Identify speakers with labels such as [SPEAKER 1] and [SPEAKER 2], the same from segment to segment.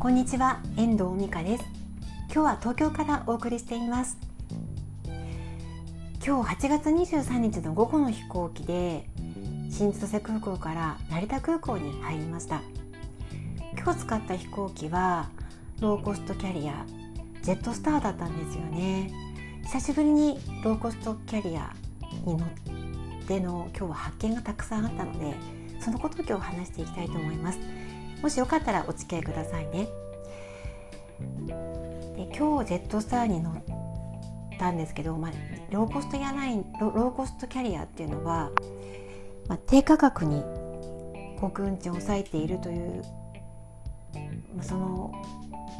[SPEAKER 1] こんにちは遠藤美香です。今日は東京からお送りしています。今日8月23日の午後の飛行機で新千歳空港から成田空港に入りました。今日使った飛行機はローコストキャリアジェットスターだったんですよね。久しぶりにローコストキャリアに乗っての今日は発見がたくさんあったのでそのことを今日話していきたいと思います。もしよかったらお付き合いくださいねで今日ジェットスターに乗ったんですけど、まあ、ローコストやないロローコストキャリアっていうのは、まあ、低価格に航空運賃を抑えているという、まあ、その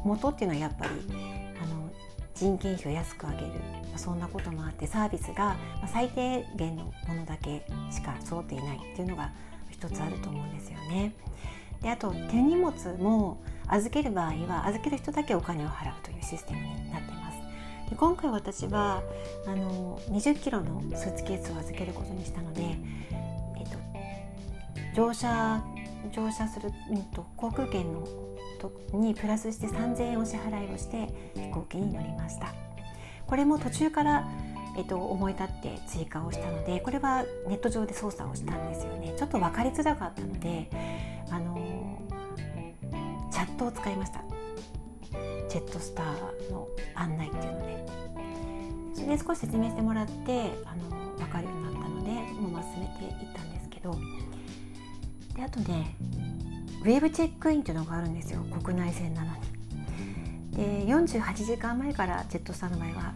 [SPEAKER 1] 元っていうのはやっぱりあの人件費を安く上げる、まあ、そんなこともあってサービスが最低限のものだけしか揃っていないっていうのが一つあると思うんですよね。であと手荷物も預ける場合は預ける人だけお金を払うというシステムになっています。で今回私はあの20キロのスーツケースを預けることにしたので、えっと、乗車乗車する、うんと、航空券のとにプラスして3000円お支払いをして飛行機に乗りました。これも途中からえっと、思い立って追加をしたのでこれはネット上で操作をしたんですよね。ちょっと分かりづらかったのでトを使いましたジェットスターの案内っていうのでそれで少し説明してもらってあの分かるようになったのでもう進めていったんですけどであとねウェブチェックインっていうのがあるんですよ国内線なのに。で48時間前からジェットスターの場合は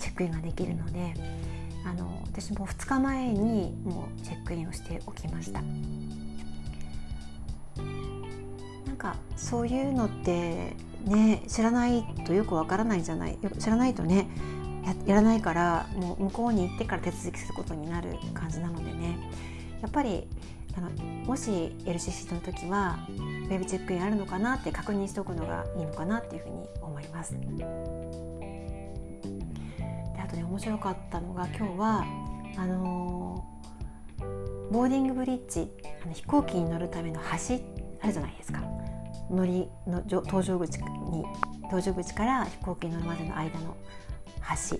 [SPEAKER 1] チェックインができるのであの私も2日前にもうチェックインをしておきました。かそういうのってね知らないとよくわからないじゃない知らないとねやらないからもう向こうに行ってから手続きすることになる感じなのでねやっぱりあのもし LCC の時はウェブチェックインあるのかなって確認しておくのがいいのかなっていうふうに思います。であとね面白かったのが今日はあのー、ボーディングブリッジあの飛行機に乗るための橋あるじゃないですか。乗りの搭乗口に搭乗口から飛行機に乗るまでの間の橋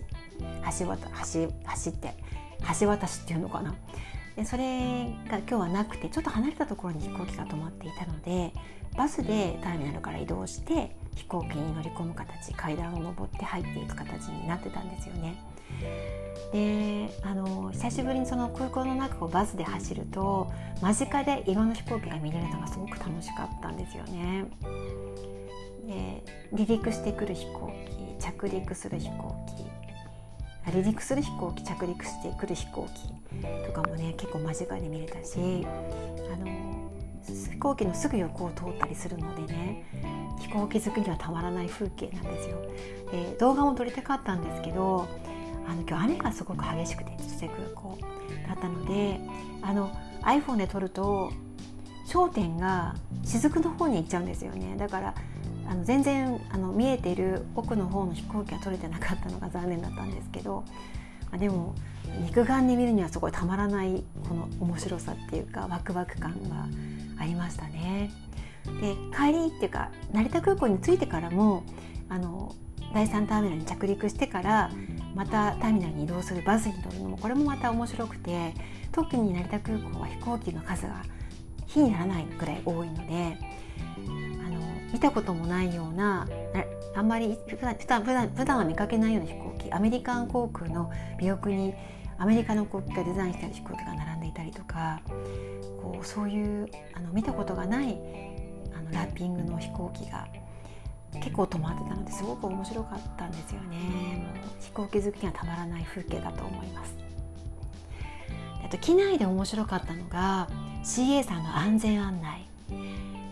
[SPEAKER 1] 橋渡橋走って。橋渡しっていうのかな。でそれが今日はなくてちょっと離れたところに飛行機が止まっていたのでバスでターミナルから移動して飛行機に乗り込む形階段を上って入っていく形になってたんですよね。であの久しぶりにその空港の中をバスで走ると間近でいろんな飛行機が見れるのがすごく楽しかったんですよね。で離陸してくる飛行機着陸する飛行機離陸する飛行機着陸してくる飛行機とかもね結構間近で見れたしあの飛行機のすぐ横を通ったりするのでね飛行機好きにはたまらない風景なんですよ。で動画も撮りたかったんですけどあの今日雨がすごく激しくて千歳空港だったのであの iPhone で撮ると焦点が雫の方に行っちゃうんですよねだからあの全然あの見えてる奥の方の飛行機が撮れてなかったのが残念だったんですけど、まあ、でも肉眼で見るにはすごいたまらないこの面白さっていうかワクワク感がありましたね。で帰りっていうか成田空港に着いてからもあの第3ターミナルに着陸してからまたターミナルに移動するバスに乗るのもこれもまた面白くて特に成田空港は飛行機の数が比にならないくらい多いのであの見たこともないようなあんまり普段普段普段普段は見かけないような飛行機アメリカン航空の尾翼にアメリカの航空がデザインしてある飛行機が並んでいたりとかこうそういうあの見たことがないあのラッピングの飛行機が結構止まってたのですごく面白かったんですよね。もう飛行機好きにはたまらない風景だと思います。あと機内で面白かったのが CA さんの安全案内。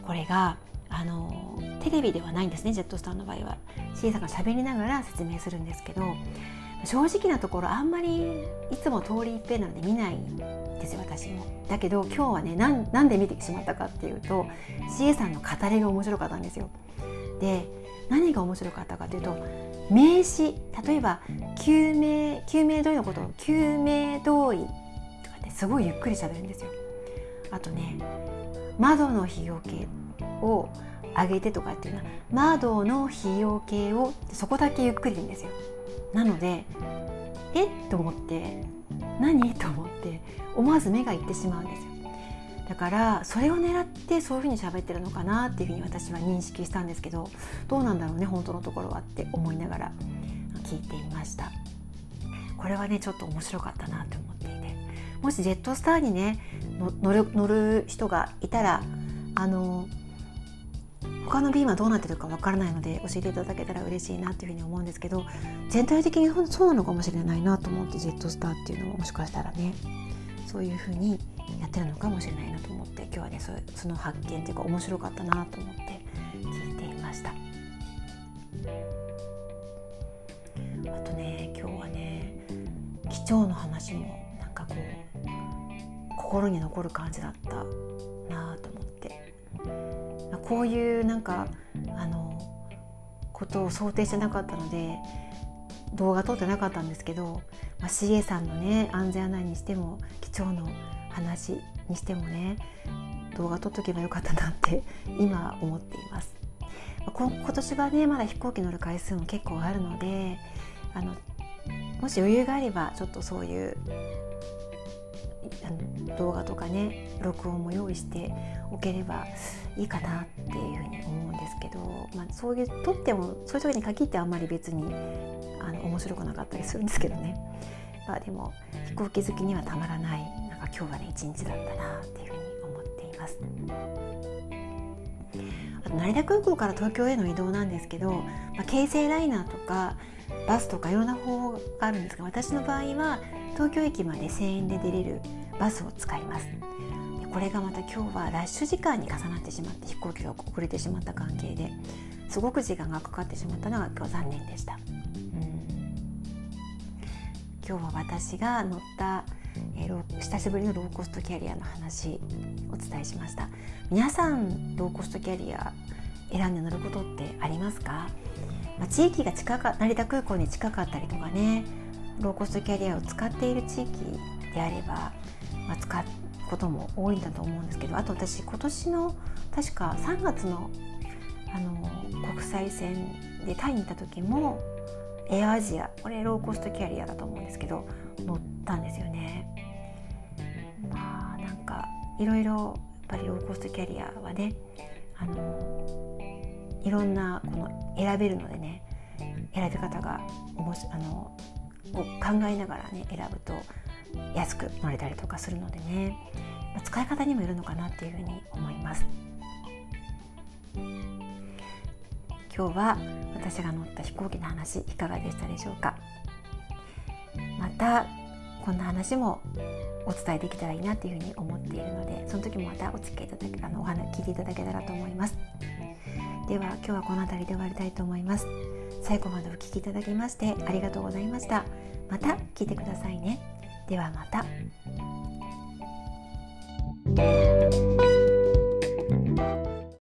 [SPEAKER 1] これがあのテレビではないんですねジェットスターの場合は。CA さんが喋りながら説明するんですけど正直なところあんまりいつも通り一遍なので見ないんですよ私も。だけど今日はねなんで見てしまったかっていうと CA さんの語りが面白かったんですよ。で何が面白かったかというと名詞例えば救命救命胴衣のことを救命胴衣とかってすごいゆっくりしゃべるんですよ。あとね窓の日よけを上げてとかっていうのは窓の日よけをそこだけゆっくりでいいんですよ。なのでえ？っと思って何？と思って思わず目がいってしまうんですよ。だからそれを狙ってそういうふうに喋ってるのかなっていうふうに私は認識したんですけどどうなんだろうね本当のところはって思いながら聞いていました。これはねちょっと面白かったなって思っていて。もしジェットスターにね乗る乗る人がいたらあの他の便はどうなってるかわからないので教えていただけたら嬉しいなというふうに思うんですけど全体的にそうなのかもしれないなと思ってジェットスターっていうのももしかしたらねそういうふうにやってるのかもしれないなと思って今日はねそその発見っていうか面白かったなと思って聞いていました。あとね今日はね機長の話もなんかこう心に残る感じだったなと思って。こういうなんかあのことを想定してなかったので動画撮ってなかったんですけど、まあ、CA さんのね安全案内にしても機長の話にしてもね動画撮っとけばよかったなって 今思っています。今年はねまだ飛行機乗る回数も結構あるのであのもし余裕があればちょっとそういう動画とかね録音も用意しておければいいかなっていうふうに思うんですけど、まあ、そういう撮ってもそういう時に限ってあんまり別にあの面白くなかったりするんですけどね、まあ、でも飛行機好きにはたまらない今日はね一日だったなっていうふうに思っています。あと成田空港から東京への移動なんですけど、まあ、京成ライナーとかバスとかいろんな方法があるんですが私の場合は東京駅まで1000円で出れるバスを使います。これがまた今日はラッシュ時間に重なってしまって飛行機が遅れてしまった関係ですごく時間がかかってしまったのが今日残念でした。今日は私が乗った、えー、久しぶりのローコストキャリアの話お伝えしました皆さんローコストキャリア選んで乗ることってありますか、まあ、地域が近か成田空港に近かったりとかねローコストキャリアを使っている地域であれば、まあ、使うことも多いんだと思うんですけどあと私今年の確か3月のあの国際線でタイに行った時もエアアジアこれローコストキャリアだと思うんですけど乗ったんですよね。いろいろやっぱりローコストキャリアはねあのいろんなこの選べるのでね選び方がおもしあの考えながらね選ぶと安く乗れたりとかするのでね、まあ、使い方にもよるのかなっていうふうに思います。今日は私が乗った飛行機の話いかがでしたでしょうかまたこんな話もお伝えできたらいいなというふうに思っているのでその時もまたお付き合いいただけあのお話聞いていただけたらと思います。では今日はこの辺りで終わりたいと思います。最後までお聴きいただきましてありがとうございました。また聞いてくださいね。ではまた。